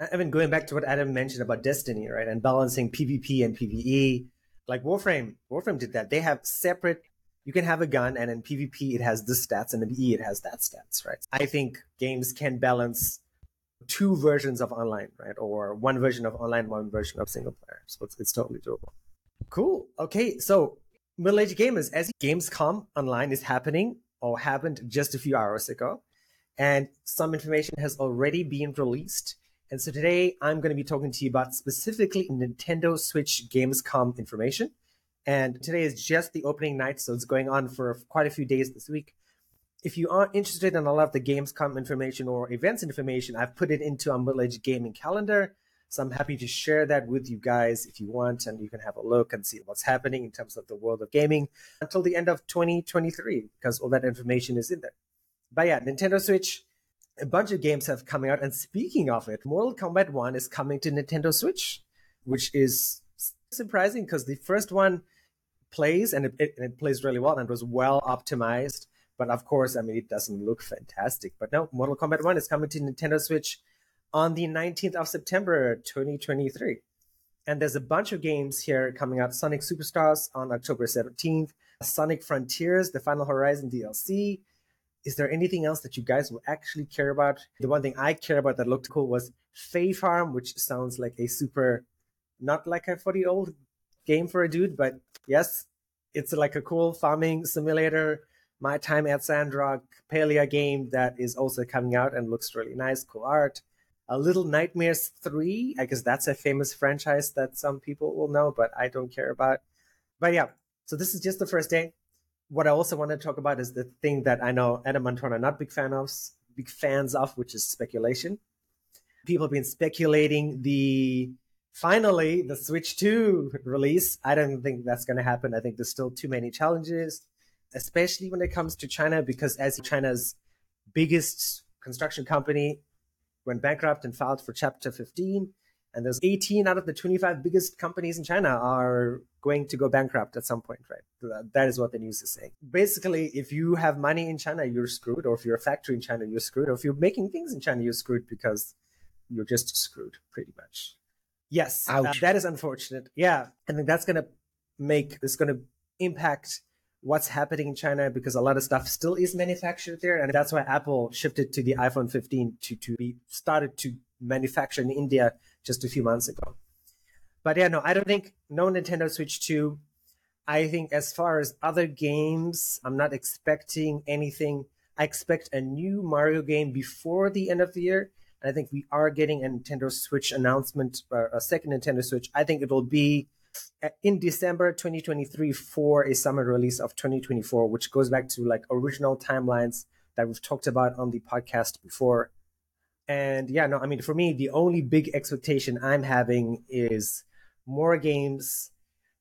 I mean, going back to what Adam mentioned about Destiny, right, and balancing PvP and PvE, like Warframe, Warframe did that. They have separate. You can have a gun, and in PvP it has this stats, and in PvE it has that stats, right? I think games can balance two versions of online, right, or one version of online, one version of single player. So it's, it's totally doable. Cool. Okay, so middle aged gamers, as Gamescom online is happening or happened just a few hours ago, and some information has already been released and so today I'm going to be talking to you about specifically Nintendo Switch Gamescom information. And today is just the opening night, so it's going on for quite a few days this week. If you are interested in a lot of the Gamescom information or events information, I've put it into our Middle Age Gaming calendar. So I'm happy to share that with you guys if you want, and you can have a look and see what's happening in terms of the world of gaming until the end of 2023, because all that information is in there. But yeah, Nintendo Switch a bunch of games have coming out. And speaking of it, Mortal Kombat 1 is coming to Nintendo Switch, which is surprising because the first one plays and it, it, it, plays really well and was well optimized. But of course, I mean, it doesn't look fantastic. But no, Mortal Kombat 1 is coming to Nintendo Switch on the 19th of September, 2023. And there's a bunch of games here coming out Sonic Superstars on October 17th, Sonic Frontiers, the Final Horizon DLC, is there anything else that you guys will actually care about? The one thing I care about that looked cool was Fae Farm, which sounds like a super, not like a 40 old game for a dude, but yes, it's like a cool farming simulator. My Time at Sandrock Palia game that is also coming out and looks really nice, cool art. A Little Nightmares 3, I guess that's a famous franchise that some people will know, but I don't care about. But yeah, so this is just the first day what I also want to talk about is the thing that I know Adam and Ton are not big fan of, big fans of, which is speculation. People have been speculating the finally the Switch 2 release. I don't think that's going to happen. I think there's still too many challenges, especially when it comes to China, because as China's biggest construction company went bankrupt and filed for Chapter 15, and there's 18 out of the 25 biggest companies in China are going to go bankrupt at some point, right? That is what the news is saying. Basically, if you have money in China, you're screwed, or if you're a factory in China, you're screwed, or if you're making things in China, you're screwed because you're just screwed, pretty much. Yes, uh, that is unfortunate. Yeah, I think that's going to make, it's going to impact what's happening in China because a lot of stuff still is manufactured there. And that's why Apple shifted to the iPhone 15 to, to be started to manufacture in India just a few months ago. But yeah, no, I don't think no Nintendo Switch 2. I think as far as other games, I'm not expecting anything. I expect a new Mario game before the end of the year. And I think we are getting a Nintendo Switch announcement, uh, a second Nintendo Switch. I think it will be uh, in December 2023 for a summer release of 2024, which goes back to like original timelines that we've talked about on the podcast before. And yeah, no, I mean, for me, the only big expectation I'm having is more games.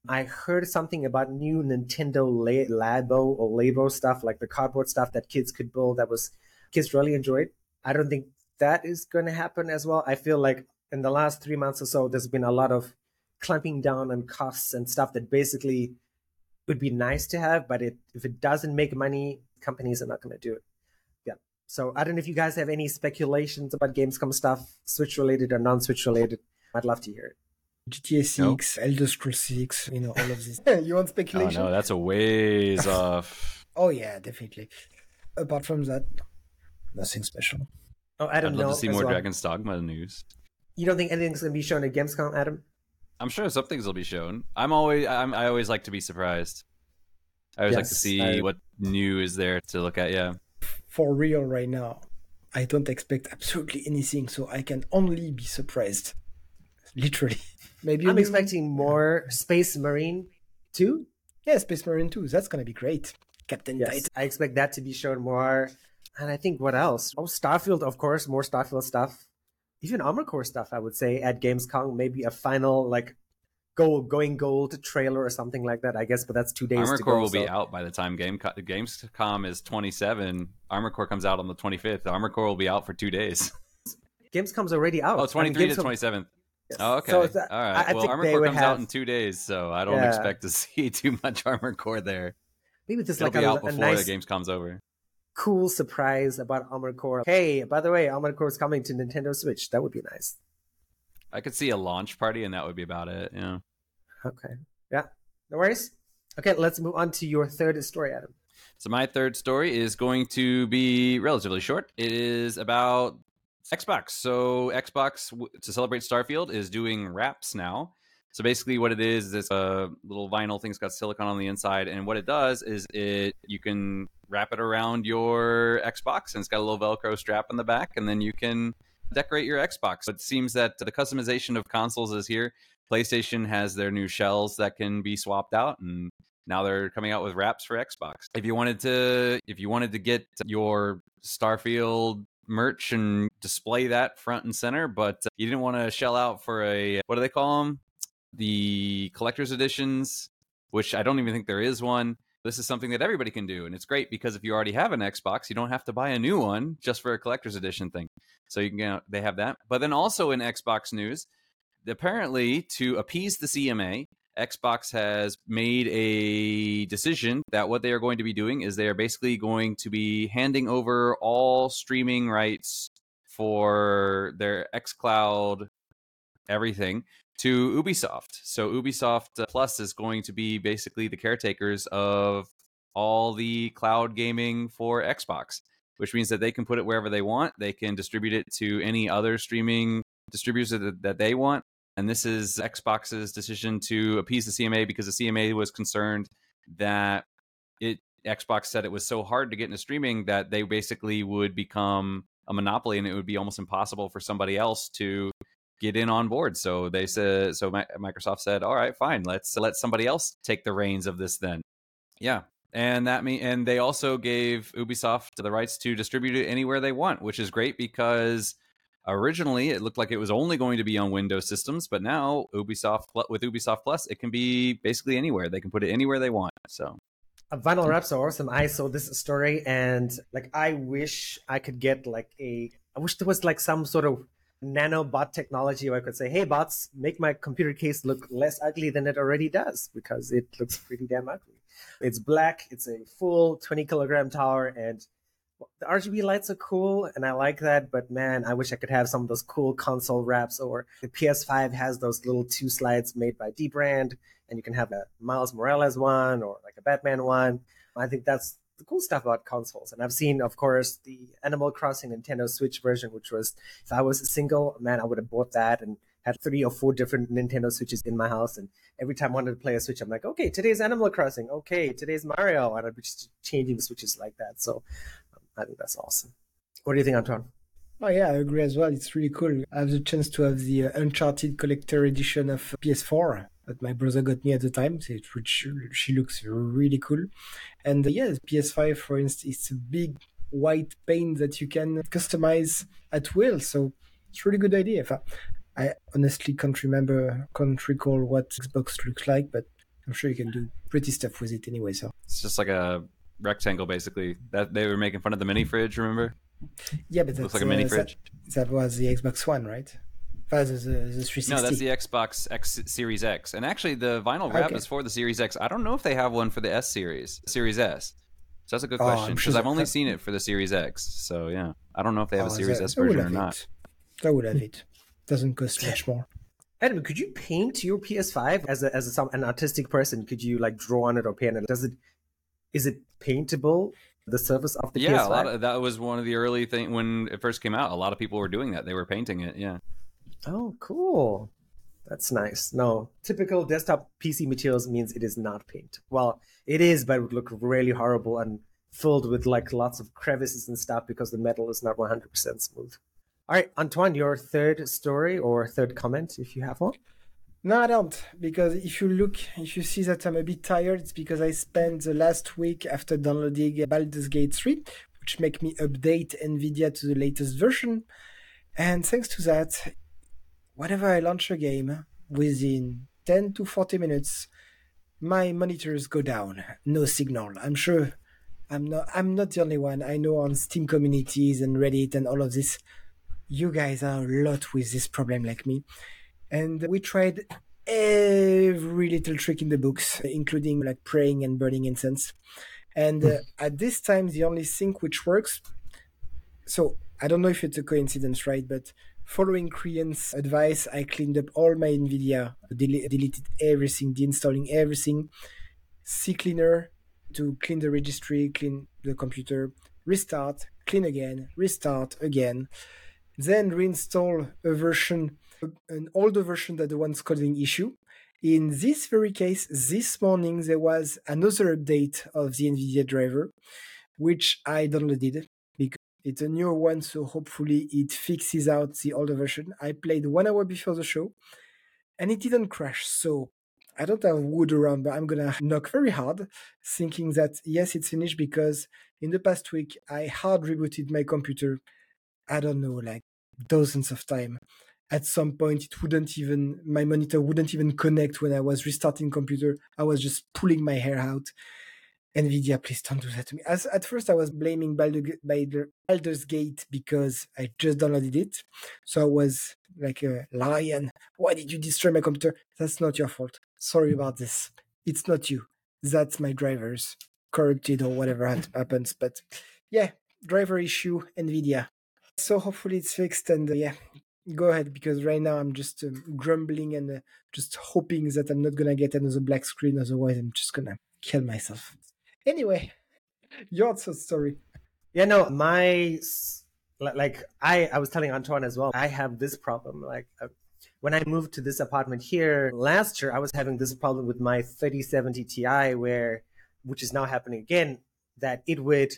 I heard something about new Nintendo Labo or Labo stuff, like the cardboard stuff that kids could build that was kids really enjoyed. I don't think that is going to happen as well. I feel like in the last three months or so, there's been a lot of clamping down on costs and stuff that basically would be nice to have, but it, if it doesn't make money, companies are not going to do it. Yeah. So I don't know if you guys have any speculations about Gamescom stuff, Switch related or non Switch related. I'd love to hear it. GTA 6, nope. Elder Scrolls 6, you know, all of this. you want speculation? Oh, no, that's a ways off. Oh, yeah, definitely. Apart from that, nothing special. Oh, Adam, I'd love no, to see more well. Dragon's Dogma news. You don't think anything's going to be shown at Gamescom, Adam? I'm sure some things will be shown. I'm always, I'm, I always like to be surprised. I always yes, like to see I... what new is there to look at. Yeah. For real, right now, I don't expect absolutely anything, so I can only be surprised. Literally. Maybe I'm expecting more Space Marine 2. Yeah, Space Marine 2. That's going to be great. Captain yes, Titan. I expect that to be shown more. And I think what else? Oh, Starfield, of course, more Starfield stuff. Even Armor Core stuff, I would say, at Gamescom. Maybe a final, like, go going gold trailer or something like that, I guess, but that's two days Armor Core go, will so. be out by the time Game Gamescom is 27. Armor Core comes out on the 25th. Armor Core will be out for two days. Gamescom's already out. Oh, 23 I mean, to 27th. Yes. Oh, okay. So that, uh, All right. I, I well, Armor Core comes have... out in two days, so I don't yeah. expect to see too much Armor Core there. Maybe this It'll like be a, out before a nice, the comes over. Cool surprise about Armor Core. Hey, by the way, Armor Core is coming to Nintendo Switch. That would be nice. I could see a launch party, and that would be about it. Yeah. Okay. Yeah. No worries. Okay, let's move on to your third story, Adam. So my third story is going to be relatively short. It is about Xbox. So Xbox to celebrate Starfield is doing wraps now. So basically, what it is is it's a little vinyl thing's got silicon on the inside, and what it does is it you can wrap it around your Xbox, and it's got a little Velcro strap on the back, and then you can decorate your Xbox. But it seems that the customization of consoles is here. PlayStation has their new shells that can be swapped out, and now they're coming out with wraps for Xbox. If you wanted to, if you wanted to get your Starfield merch and display that front and center, but uh, you didn't want to shell out for a what do they call them? The collector's editions, which I don't even think there is one. This is something that everybody can do, and it's great because if you already have an Xbox, you don't have to buy a new one just for a collector's edition thing. So you can you know, they have that. But then also in Xbox news, apparently to appease the CMA, Xbox has made a decision that what they are going to be doing is they are basically going to be handing over all streaming rights for their xCloud everything to Ubisoft. So Ubisoft uh, Plus is going to be basically the caretakers of all the cloud gaming for Xbox, which means that they can put it wherever they want. They can distribute it to any other streaming distributors that, that they want. And this is Xbox's decision to appease the CMA because the CMA was concerned that it Xbox said it was so hard to get into streaming that they basically would become a monopoly and it would be almost impossible for somebody else to get in on board. So they said so Microsoft said, "All right, fine. Let's let somebody else take the reins of this then." Yeah. And that mean and they also gave Ubisoft the rights to distribute it anywhere they want, which is great because originally it looked like it was only going to be on Windows systems, but now Ubisoft with Ubisoft Plus, it can be basically anywhere. They can put it anywhere they want. So uh, vinyl wraps are awesome. I saw this story and like I wish I could get like a I wish there was like some sort of nanobot technology where I could say, "Hey bots, make my computer case look less ugly than it already does because it looks pretty damn ugly." It's black. It's a full 20 kilogram tower and the RGB lights are cool and I like that, but man, I wish I could have some of those cool console wraps or the PS5 has those little two slides made by Dbrand and you can have a Miles Morales one or like a Batman one. I think that's the cool stuff about consoles. And I've seen, of course, the Animal Crossing Nintendo Switch version, which was, if I was single, man, I would have bought that and had three or four different Nintendo Switches in my house. And every time I wanted to play a Switch, I'm like, okay, today's Animal Crossing. Okay, today's Mario. And I'd be just changing the Switches like that. So I think that's awesome. What do you think, Antoine? Oh yeah, I agree as well. It's really cool. I have the chance to have the uh, Uncharted Collector Edition of PS4 that my brother got me at the time, which she looks really cool. And uh, yes, PS5, for instance, it's a big white paint that you can customize at will. So it's really good idea. I, I honestly can't remember, can't recall what Xbox looks like, but I'm sure you can do pretty stuff with it anyway. So it's just like a rectangle basically. That they were making fun of the mini fridge. Remember? Yeah, but that looks like a mini uh, fridge. That, that, was the Xbox One, right? That the, the 360. No, that's the Xbox X Series X. And actually, the vinyl wrap okay. is for the Series X. I don't know if they have one for the S series, Series S. So that's a good oh, question because oh, I've only seen it for the Series X. So yeah, I don't know if they have oh, a Series that, S version or not. That would have it. Doesn't cost much more. Adam, could you paint your PS5 as a, as a, some, an artistic person? Could you like draw on it or paint it? Does it is it paintable? The surface of the yeah, PS5? a lot of, that was one of the early things when it first came out. A lot of people were doing that; they were painting it. Yeah. Oh, cool. That's nice. No, typical desktop PC materials means it is not paint. Well, it is, but it would look really horrible and filled with like lots of crevices and stuff because the metal is not 100% smooth. All right, Antoine, your third story or third comment, if you have one. No, I don't. Because if you look, if you see that I'm a bit tired, it's because I spent the last week after downloading Baldur's Gate 3, which make me update NVIDIA to the latest version. And thanks to that, whenever I launch a game, within 10 to 40 minutes, my monitors go down. No signal. I'm sure I'm not I'm not the only one. I know on Steam communities and Reddit and all of this, you guys are a lot with this problem like me and we tried every little trick in the books, including like praying and burning incense. And uh, at this time, the only thing which works. So I don't know if it's a coincidence, right? But following Kriyan's advice, I cleaned up all my NVIDIA, del- deleted everything, deinstalling everything, CCleaner to clean the registry, clean the computer, restart, clean again, restart again, then reinstall a version, an older version than the one's causing issue. In this very case, this morning there was another update of the NVIDIA driver, which I downloaded because it's a newer one, so hopefully it fixes out the older version. I played one hour before the show and it didn't crash, so I don't have wood around, but I'm gonna knock very hard, thinking that yes, it's finished because in the past week I hard rebooted my computer. I don't know, like dozens of time. At some point, it wouldn't even my monitor wouldn't even connect when I was restarting computer. I was just pulling my hair out. Nvidia, please don't do that to me. As at first, I was blaming Baldur's Gate because I just downloaded it, so I was like a lion. Why did you destroy my computer? That's not your fault. Sorry about this. It's not you. That's my drivers corrupted or whatever happens. But yeah, driver issue, Nvidia. So hopefully it's fixed and uh, yeah, go ahead because right now I'm just um, grumbling and uh, just hoping that I'm not gonna get another black screen. Otherwise, I'm just gonna kill myself. Anyway, your story. Yeah, no, my like I I was telling Antoine as well. I have this problem. Like uh, when I moved to this apartment here last year, I was having this problem with my 3070 Ti, where which is now happening again. That it would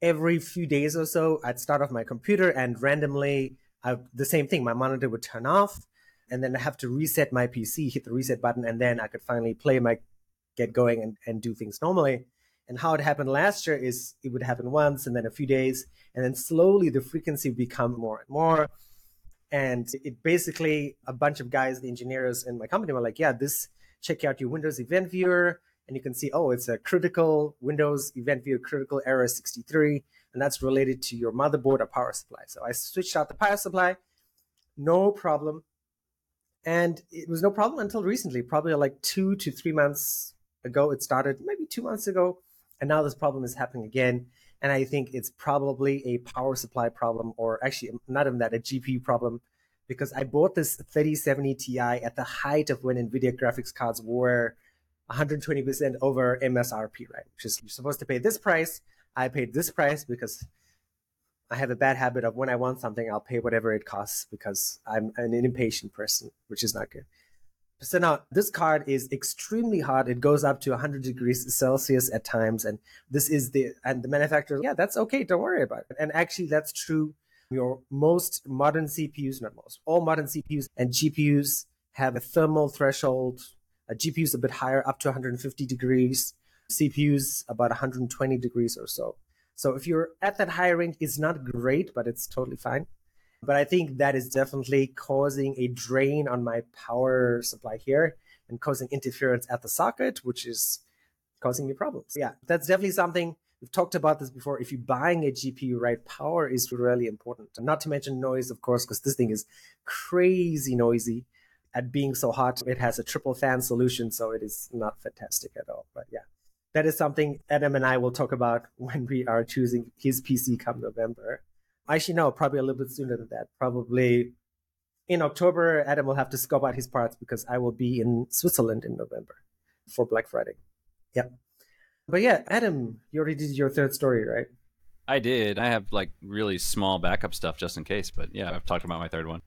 every few days or so, I'd start off my computer and randomly, I, the same thing. My monitor would turn off, and then I have to reset my PC, hit the reset button, and then I could finally play my get going and, and do things normally. And how it happened last year is it would happen once and then a few days, and then slowly the frequency would become more and more. And it basically, a bunch of guys, the engineers in my company were like, yeah, this, check out your Windows event viewer. And you can see, oh, it's a critical Windows event viewer critical error 63. And that's related to your motherboard or power supply. So I switched out the power supply, no problem. And it was no problem until recently, probably like two to three months ago it started, maybe two months ago, and now this problem is happening again. And I think it's probably a power supply problem, or actually not even that, a GPU problem, because I bought this 3070 Ti at the height of when NVIDIA graphics cards were 120% over MSRP, right? Which is you're supposed to pay this price. I paid this price because I have a bad habit of when I want something, I'll pay whatever it costs because I'm an impatient person, which is not good. So now this card is extremely hot. It goes up to 100 degrees Celsius at times, and this is the and the manufacturer. Yeah, that's okay. Don't worry about it. And actually, that's true. Your most modern CPUs, not most, all modern CPUs and GPUs have a thermal threshold. A GPU is a bit higher, up to 150 degrees. CPUs about 120 degrees or so. So if you're at that higher range, it's not great, but it's totally fine. But I think that is definitely causing a drain on my power supply here and causing interference at the socket, which is causing me problems. Yeah, that's definitely something we've talked about this before. If you're buying a GPU, right, power is really important. Not to mention noise, of course, because this thing is crazy noisy. At being so hot, it has a triple fan solution, so it is not fantastic at all. But yeah, that is something Adam and I will talk about when we are choosing his PC come November. Actually, no, probably a little bit sooner than that. Probably in October, Adam will have to scope out his parts because I will be in Switzerland in November for Black Friday. Yeah. But yeah, Adam, you already did your third story, right? I did. I have like really small backup stuff just in case, but yeah, I've talked about my third one.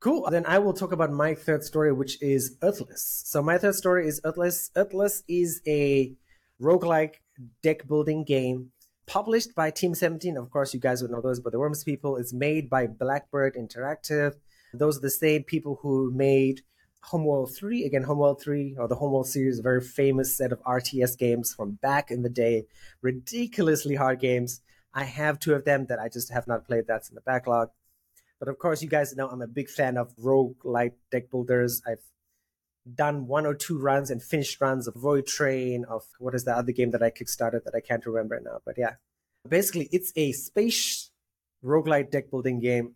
Cool. Then I will talk about my third story, which is Earthless. So my third story is Earthless. Earthless is a roguelike deck building game published by Team 17. Of course, you guys would know those, but the Worms people is made by Blackbird Interactive. Those are the same people who made Homeworld 3. Again, Homeworld 3 or the Homeworld series, a very famous set of RTS games from back in the day. Ridiculously hard games. I have two of them that I just have not played. That's in the backlog. But of course, you guys know I'm a big fan of roguelite deck builders. I've done one or two runs and finished runs of Void Train, of what is the other game that I kickstarted that I can't remember now. But yeah, basically, it's a space roguelite deck building game.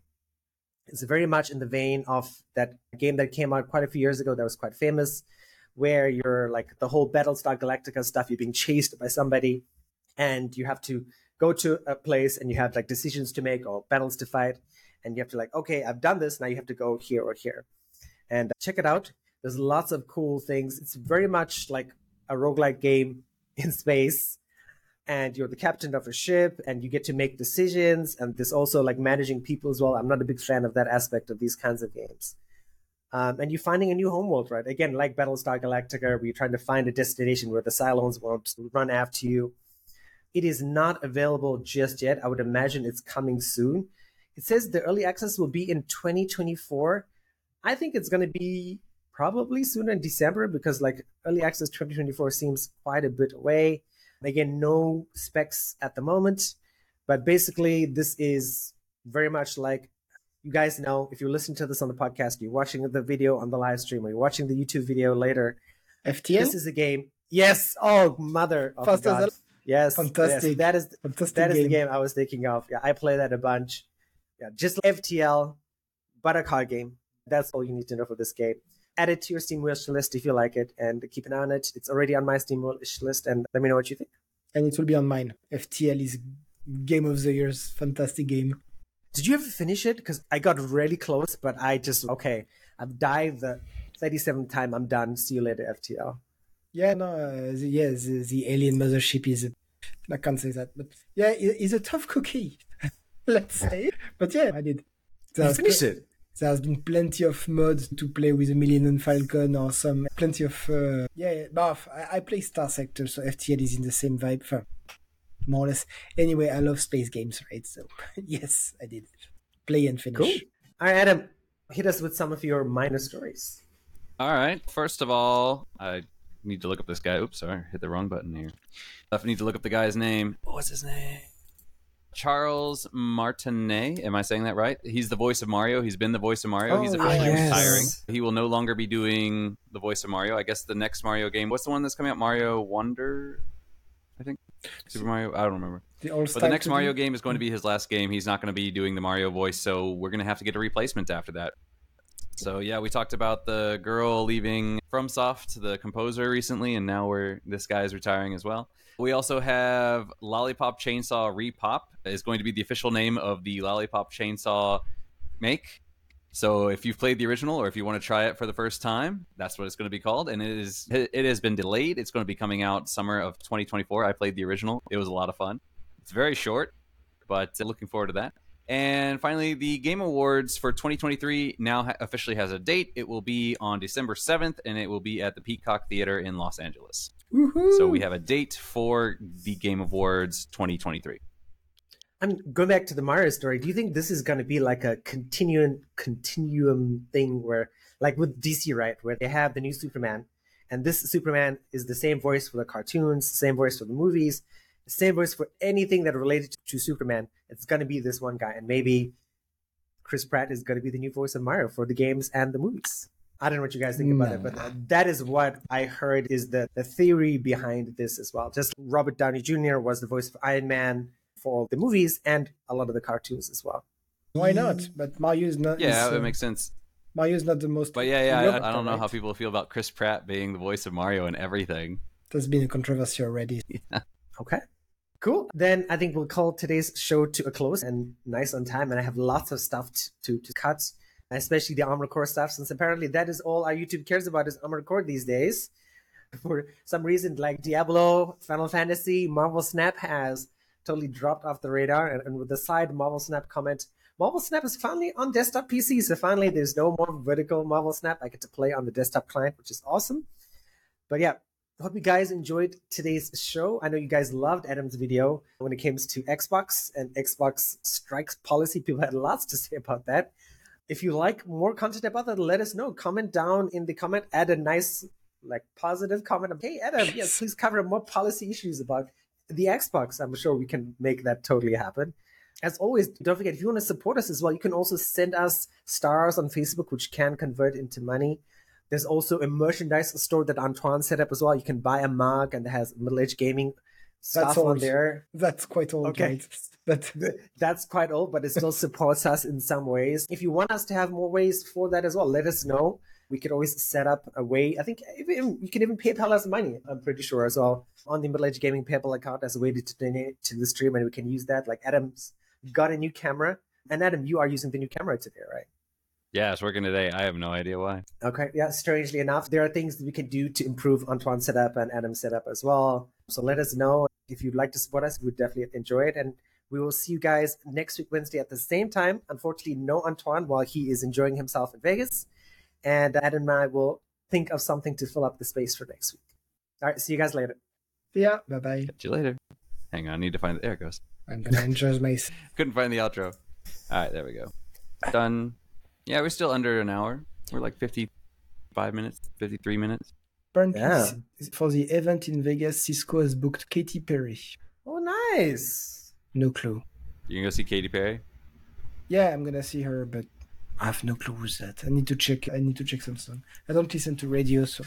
It's very much in the vein of that game that came out quite a few years ago that was quite famous, where you're like the whole Battlestar Galactica stuff, you're being chased by somebody, and you have to go to a place and you have like decisions to make or battles to fight. and you have to like, okay, I've done this. Now you have to go here or here, and uh, check it out. There's lots of cool things. It's very much like a roguelike game in space. And you're the captain of a ship and you get to make decisions. And there's also like managing people as well. I'm not a big fan of that aspect of these kinds of games. Um, and you're finding a new homeworld right? Again like battlestar galactica where you're trying to find a destination where the cylons won't run after you. It is not available just yet. I would imagine it's coming soon. It says the early access will be in 2024 i think it's going to be probably sooner in december because like early access 2024 seems quite a bit away Again, no specs at the moment, but basically, this is very much like you guys know if you listen to this on the podcast, you're watching the video on the live stream, or you're watching the YouTube video later. FTL? This is a game. Yes. Oh, mother of Fast God. Yes. Fantastic. Yes. That is Fantastic that is game. the game I was thinking of. Yeah, I play that a bunch. Yeah, just like FTL, but a card game. That's all you need to know for this game. Add it to your Steam wish list if you like it, and keep an eye on it. It's already on my Steam wish list, and let me know what you think. And it will be on mine. FTL is game of the years. Fantastic game. Did you ever finish it? Because I got really close, but I just okay. I've died the thirty-seventh time. I'm done. See you later, FTL. Yeah, no, uh, the, yeah, the, the alien mothership is. I can't say that, but yeah, it, it's a tough cookie. Let's say. But yeah, I did. You finished it. There's been plenty of mods to play with a Millennium Falcon or some plenty of uh, yeah. yeah but I, I play Star Sector, so FTL is in the same vibe, for more or less. Anyway, I love space games, right? So yes, I did play and finish. Cool. All right, Adam, hit us with some of your minor stories. All right. First of all, I need to look up this guy. Oops, sorry, hit the wrong button here. I need to look up the guy's name. What's his name? Charles Martinet. Am I saying that right? He's the voice of Mario. He's been the voice of Mario. Oh, He's officially yes. retiring. He will no longer be doing the voice of Mario. I guess the next Mario game. What's the one that's coming out? Mario Wonder. I think Super Mario. I don't remember. The But the next Mario game is going to be his last game. He's not going to be doing the Mario voice, so we're going to have to get a replacement after that. So yeah, we talked about the girl leaving FromSoft, the composer, recently, and now we're this guy is retiring as well. We also have Lollipop Chainsaw Repop is going to be the official name of the Lollipop Chainsaw make. So if you've played the original or if you want to try it for the first time, that's what it's going to be called. And it is it has been delayed. It's going to be coming out summer of 2024. I played the original. It was a lot of fun. It's very short, but looking forward to that. And finally, the Game Awards for 2023 now ha- officially has a date. It will be on December 7th, and it will be at the Peacock Theater in Los Angeles. Woohoo! So we have a date for the Game Awards 2023. I'm going back to the Mario story. Do you think this is going to be like a continuum continuum thing where, like with DC, right, where they have the new Superman, and this Superman is the same voice for the cartoons, same voice for the movies, the same voice for anything that related to Superman. It's going to be this one guy, and maybe Chris Pratt is going to be the new voice of Mario for the games and the movies. I don't know what you guys think about it, but uh, that is what I heard is the, the theory behind this as well. Just Robert Downey Jr. was the voice of Iron Man for all the movies and a lot of the cartoons as well. Why not? But Mario is not. Yeah, is, that makes sense. Mario is not the most. But yeah, yeah, I, I don't know right? how people feel about Chris Pratt being the voice of Mario and everything. There's been a controversy already. Okay. Cool. Then I think we'll call today's show to a close and nice on time. And I have lots of stuff to, to cut, especially the Armored Core stuff, since apparently that is all our YouTube cares about is Armored Core these days. For some reason, like Diablo, Final Fantasy, Marvel Snap has totally dropped off the radar. And, and with the side Marvel Snap comment, Marvel Snap is finally on desktop PC. So finally, there's no more vertical Marvel Snap. I get to play on the desktop client, which is awesome. But yeah, hope you guys enjoyed today's show. I know you guys loved Adam's video when it comes to Xbox and Xbox strikes policy. People had lots to say about that. If you like more content about that, let us know. Comment down in the comment, add a nice, like, positive comment. of, Hey, Adam, yes, please cover more policy issues about the Xbox. I'm sure we can make that totally happen. As always, don't forget, if you want to support us as well, you can also send us stars on Facebook, which can convert into money. There's also a merchandise store that Antoine set up as well. You can buy a mug and it has middle age gaming stuff on old. there. That's quite old, Okay. right? But That's quite old, but it still supports us in some ways. If you want us to have more ways for that as well, let us know. We could always set up a way. I think even, you can even PayPal us money. I'm pretty sure as well on the Middle Age Gaming PayPal account as a way to donate to the stream, and we can use that. Like Adam's got a new camera And Adam, you are using the new camera today, right? Yeah, it's working today. I have no idea why. Okay. Yeah. Strangely enough, there are things that we can do to improve Antoine's setup and Adam's setup as well. So let us know if you'd like to support us. We'd definitely enjoy it. And we will see you guys next week, Wednesday at the same time. Unfortunately, no Antoine while he is enjoying himself in Vegas. And Adam and I will think of something to fill up the space for next week. All right. See you guys later. Yeah, bye bye. Catch you later. Hang on, I need to find. There it goes. I'm gonna enjoy myself. Couldn't find the outro. All right, there we go. Done. Yeah, we're still under an hour. We're like fifty-five minutes, fifty-three minutes. Apparently, Yeah. for the event in Vegas, Cisco has booked Katy Perry. Oh, nice. No clue. You can go see Katy Perry. Yeah, I'm gonna see her, but I have no clue who's that. I need to check. I need to check some song. I don't listen to radio, so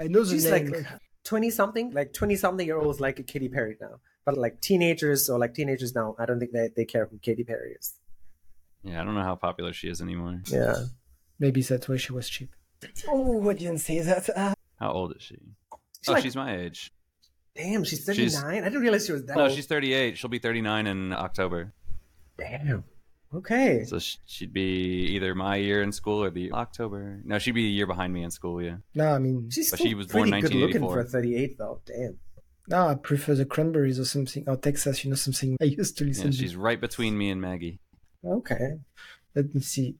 I know the She's name. like 20 something, like 20 something year olds like a Katy Perry now. But like teenagers or like teenagers now, I don't think they, they care who Katy Perry is. Yeah, I don't know how popular she is anymore. Yeah. Maybe that's why she was cheap. Oh, I didn't say that. Ah. How old is she? She's oh, like- she's my age. Damn, she's 39? She's- I didn't realize she was that old. No, old. she's 38. She'll be 39 in October. Damn. Okay. So she'd be either my year in school or the October. No, she'd be a year behind me in school. Yeah. No, I mean, She's But still she was born pretty good looking 1984. for 38 though. Damn. no, I prefer the Cranberries or something, or Texas. You know, something I used to listen Yeah, to. she's right between me and Maggie. Okay. Let me see.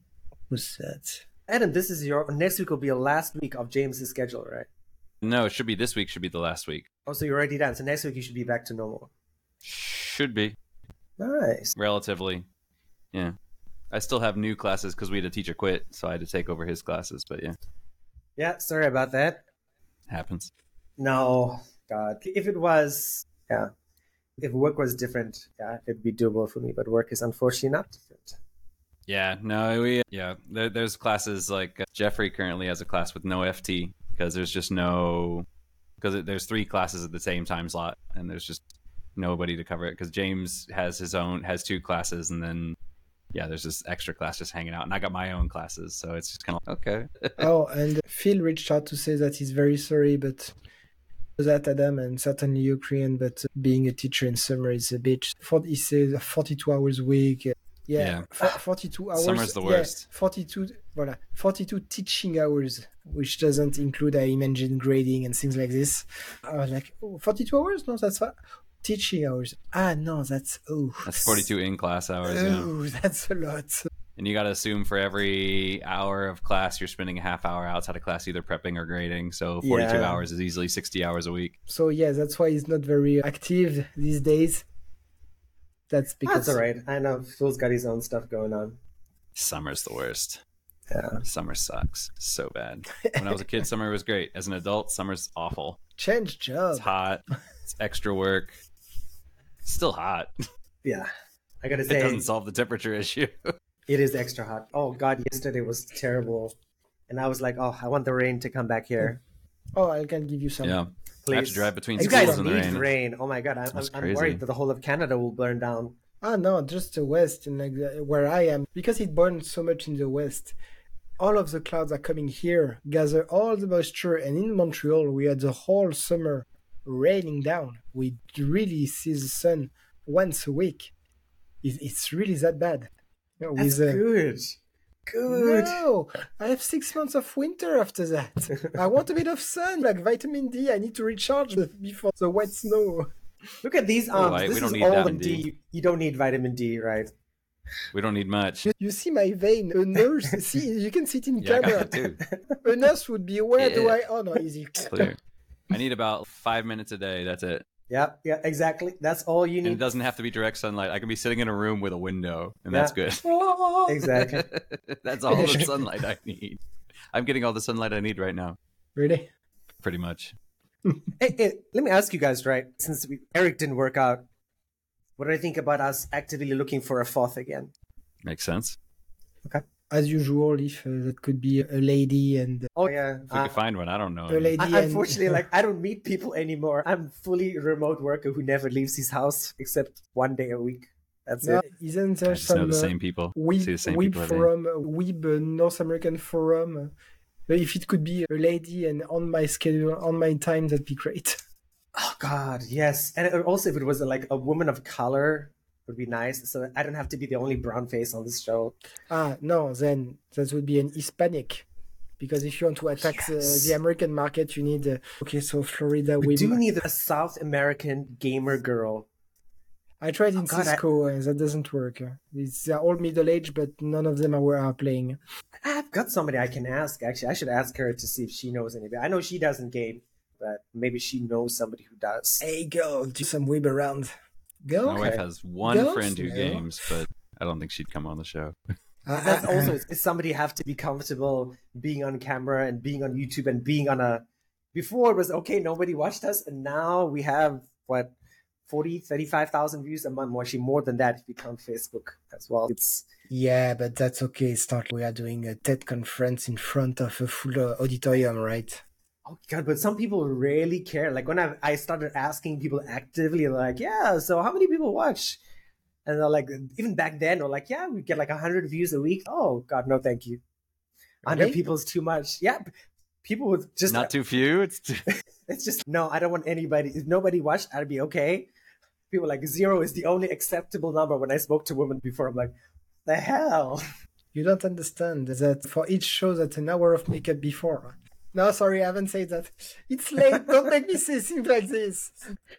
Who's that? Adam, this is your next week will be your last week of James's schedule, right? No, it should be this week. Should be the last week. Oh, so you're already done. So next week you should be back to normal. Should be Nice. relatively. Yeah. I still have new classes because we had a teacher quit, so I had to take over his classes. But yeah, Yeah, sorry about that. happens. No, God. If it was, yeah. If work was different, yeah, it'd be doable for me. But work is unfortunately not different. Yeah, no, we yeah. There, there's classes like uh, Jeffrey currently has a class with no FT because there's just no because there's three classes at the same time slot and there's just nobody to cover it because James has his own has two classes and then yeah, there's this extra class just hanging out and I got my own classes so it's just kind of okay. oh, and Phil reached out to say that he's very sorry, but that Adam and certainly Ukraine, but being a teacher in summer is a bitch. For, he says 42 hours a week. Yeah, Yeah. fo- 42 hours. Summer's the yeah, worst. 42, voilà, 42 teaching hours, which doesn't include, I imagine, grading and things like this. I was like, oh, 42 hours? No, that's fine. Teaching hours. Ah, no, that's, oh. That's 42 in class hours, yeah. Oh, that's a lot. And you got to assume for every hour of class you're spending a half hour outside of class either prepping or grading. So 42 Yeah. hours is easily 60 hours a week. So yeah, that's why he's not very active these days. That's because That's all right. I know Phil's got his own stuff going on. Summer's the worst. Yeah. Summer sucks so bad. When I was a kid, summer was great. As an adult, summer's awful. change job. It's hot. It's extra work. It's still hot. Yeah. I gotta say, It doesn't solve the temperature issue. it is extra hot. Oh God, yesterday was terrible, and I was like, oh, I want the rain to come back here. Oh, I can give you some. yeah. Please. I have to drive between You schools guys in the need rain. rain. Oh my God, I'm, I'm, I'm worried that the whole of Canada will burn down. Ah no, just the west and like the, where I am because it burns so much in the west. All of the clouds are coming here, gather all the moisture, and in Montreal we had the whole summer raining down. We really see the sun once a week. It, it's really that bad. That's With, uh, good. Good. No, I have six months of winter after that. I want a bit of sun, like vitamin D. I need to recharge before the wet snow. Look at these Oh, arms. I- we this don't is need all the vitamin D. D. You, you don't need vitamin D, right? We don't need much. You, you see my vein, a nurse. see, you can see it in Yeah, I got camera. too. A nurse would be where do I? Oh no, easy. Clear. I need about five minutes a day. That's it. Yeah, yeah, exactly. That's all you And it doesn't have to be direct sunlight. I can be sitting in a room with a window, and that's good. Exactly. that's all the sunlight I need. I'm getting all the sunlight I need right now, Really? pretty much. Hey, hey, let me ask you guys, right? Since we, Eric didn't work out, what do I think about us actively looking for a fourth again? Makes sense. As usual, if uh, that could be a lady and Oh yeah. If we Uh, could find one, I don't know. a lady. I, and, unfortunately, like I don't meet people anymore. I'm fully remote worker who never leaves his house except one day a week. That's No, it. isn't I there just know some the uh, same people. Weeb, See the same Weeb people every day. forum, uh, Weeb uh, North American forum? uh, if it could be a lady and on my schedule, on my time, that'd be great. Oh God, yes. And also, if it was like a woman of color, would be nice. So I don't have to be the only brown face on this show. Ah, no, then that would be an Hispanic. Because if you want to attack Yes. the, the American market, you need. Uh, okay, so Florida We do need a South American gamer girl. I tried in Oh, God, I- Cisco, and that doesn't work. It's, all middle aged, but none of them are, are playing. I've got somebody I can ask. Actually, I should ask her to see if she knows anybody. I know she doesn't game, but maybe she knows somebody who does. Hey, girl, do some whip around. Go. My wife has one Girls friend who games, but I don't think she'd come on the show. Uh, That's uh, also is somebody have to be comfortable being on camera and being on YouTube and being on a. Before it was okay, nobody watched us, and now we have what 40, 35,000 views a month. Actually, more than that if you count Facebook as well. It's Yeah, but that's okay. Start. We are doing a TED conference in front of a full uh, auditorium, right? Oh god, but some people really care. Like when I I started asking people actively, like, yeah, so how many people watch? And they're like, even back then, they're like, yeah, we get like hundred views a week. Oh god, no, thank you. Hundred Really? people is too much. Yeah, people would just Not too few. It's too... It's just no, I don't want anybody. If nobody watched, I'd be okay. People like zero is the only acceptable number. When I spoke to women before, I'm like, the hell. You don't understand that for each show, that's an hour of makeup before. No, sorry, I haven't said that. It's late. don't make me say things like this.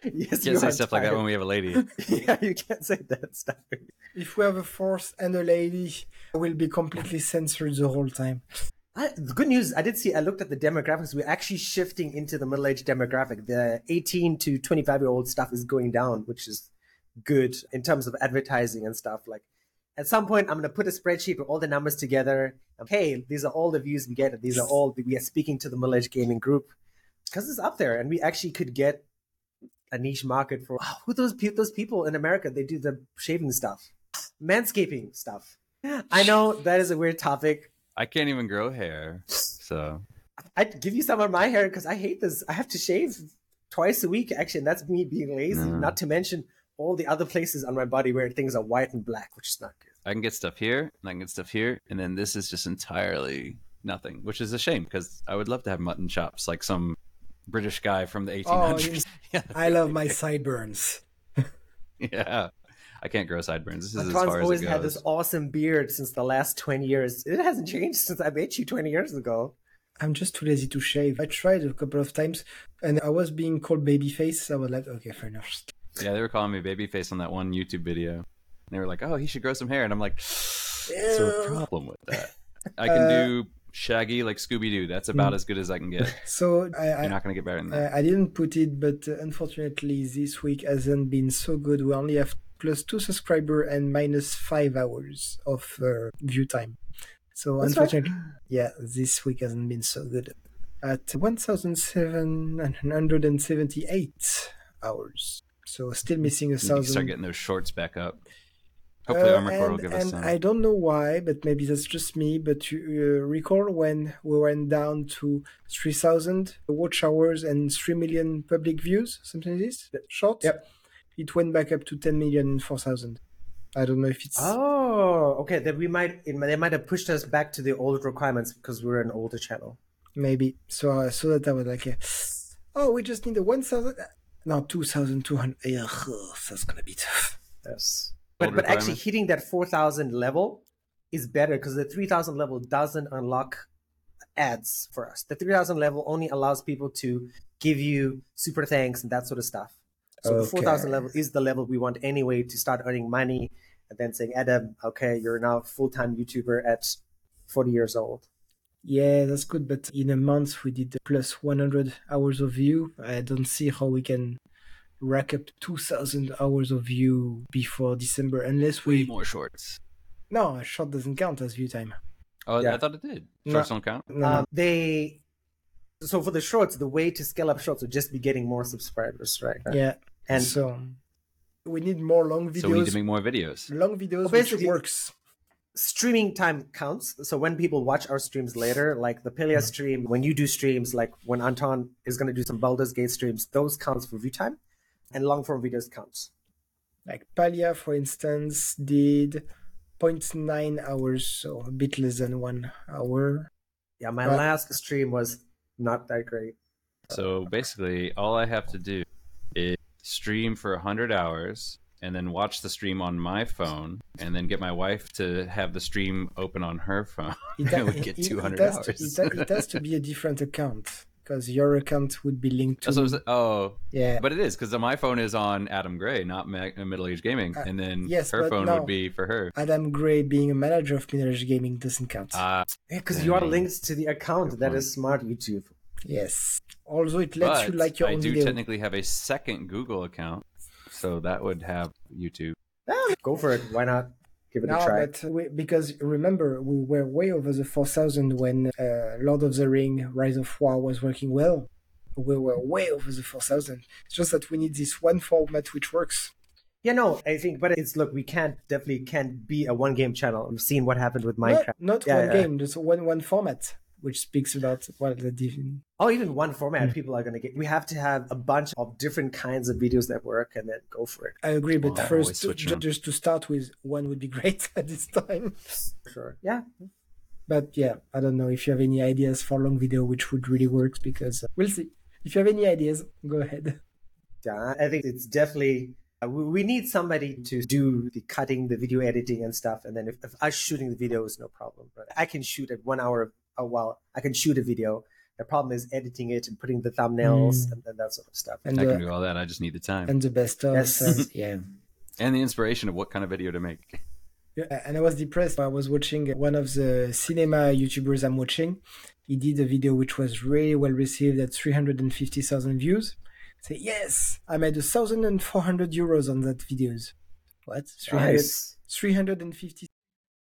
yes, You you can't say are stuff like that when we have a lady. yeah, you can't say that stuff. If we have a force and a lady, we'll be completely censored the whole time. I, the good news, I did see. I looked at the demographics. We're actually shifting into the middle-aged demographic. The 18 to 25-year-old stuff is going down, which is good in terms of advertising and stuff. Like, at some point, I'm going to put a spreadsheet with all the numbers together. Okay, these are all the views we get. These are all we are speaking to the middle-aged gaming group because it's up there, and we actually could get a niche market for oh, who those pe- those people in America. They do the shaving stuff, manscaping stuff. I know that is a weird topic. I can't even grow hair, so I'd give you some of my hair because I hate this. I have to shave twice a week, actually, and that's me being lazy. Mm. Not to mention all the other places on my body where things are white and black, which is not good. I can get stuff here and I can get stuff here, and then this is just entirely nothing, which is a shame because I would love to have mutton chops like some British guy from the 1800s. yeah, I love my sideburns. yeah. I can't grow sideburns. This is as Antoine's far as always it had this awesome beard since the last 20 years. It hasn't changed since I met you 20 years ago. I'm just too lazy to shave. I tried a couple of times and I was being called babyface. I was like, okay, fair enough. Yeah, they were calling me babyface on that one YouTube video. And they were like, "Oh, he should grow some hair," and I'm like, "Is there a problem with that?" I can Uh, do Shaggy like Scooby Doo. That's about as good as I can get. So I, You're not gonna get better than that. I, I didn't put it, but uh, unfortunately, this week hasn't been so good. We only have plus two subscriber and minus five hours of uh, view time. So That's right. unfortunately, yeah, this week hasn't been so good. At 1,778 hours. So still missing a You can start getting those shorts back up. Hopefully, Uh, Armor Core will and, give us some. I don't know why, but maybe that's just me. But you uh, recall when we went down to 3,000 watch hours and 3 million public views, something like this? Short? Yep. It went back up to 10 million and 4,000. I don't know if it's. Oh, okay. Then we might, it, they might have pushed us back to the old requirements because we're an older channel. Maybe. So I saw that I was like, uh, oh, we just need a 1,000. No, 2,200. Ugh, that's going to be tough. Yes. But, but actually hitting that 4,000 level is better because the 3,000 level doesn't unlock ads for us. The 3,000 level only allows people to give you super thanks and that sort of stuff. So the 4,000 level is the level we want anyway to start earning money and then saying, Adam, okay, you're now a full-time YouTuber at 40 years old. Yeah, that's good. But in a month, we did plus 100 hours of view. I don't see how we can rack up 2,000 hours of view before December unless Way we. more shorts. No, a short doesn't count as view time. Oh, Yeah. I thought it did. No. Shorts don't count. No, Um, they, so for the shorts, the way to scale up shorts would just be getting more subscribers, right? Yeah. And so we need more long videos. So we need to make more videos. long videos, Well, which basically- works. streaming time counts. So when people watch our streams later, like the Palia stream, when you do streams, like when Anton is going to do some Baldur's Gate streams, those counts for view time, and long form videos counts. Like Palia, for instance, did 0.9 hours, so a bit less than one hour. Yeah, my Right. last stream was not that great. So basically, all I have to do is stream for 100 hours and then watch the stream on my phone, and then get my wife to have the stream open on her phone. It, and we it- get it- two it hundred has dollars. to- It, it has to be a different account because your account would be linked to. That's what I'm saying. Oh, yeah, but it is because my phone is on Adam Gray, not Ma- Middle Age Gaming, Uh, and then yes, her phone no. would be for her. Adam Gray being a manager of Middle Age Gaming doesn't count. Ah, Yeah, because you are linked to the account. Good That point. is smart, YouTube. yes. Also, it lets but you like your I own do video. technically have a second Google account, so that would have YouTube. Ah, go for it. Why not? Give it No, a try. but we, because remember, we were way over the 4000 when uh, Lord of the Ring Rise of War was working well. We were way over the 4000. It's just that we need this one format which works. Yeah, no, I think, but it's look, we can't definitely can't be a one game channel. I've seen what happened with Not, Minecraft. not Yeah, one yeah. game, just one one format, which speaks about what the different. Oh, even one format, Hmm. people are going to get. We have to have a bunch of different kinds of videos that work, and then go for it. I agree, but Well, always first, ju- just to start with, one would be great at this time. Sure. Yeah. But yeah, I don't know if you have any ideas for long video which would really work because uh, we'll see. If you have any ideas, go ahead. Yeah, I think it's definitely. uh, We we need somebody to do the cutting, the video editing, and stuff. And then if, if us shooting the video is no problem, but I can shoot at one hour a while. I can shoot a video. The problem is editing it and putting the thumbnails Mm. and, and that sort of stuff. And I uh, can do all that. I just need the time and the best of Yes. yeah. and the inspiration of what kind of video to make. Yeah, and I was depressed. I was watching one of the cinema YouTubers I'm watching. He did a video which was really well received at 350,000 views. Say, yes, I made 1,400 euros on that videos. What? 300, Nice. 350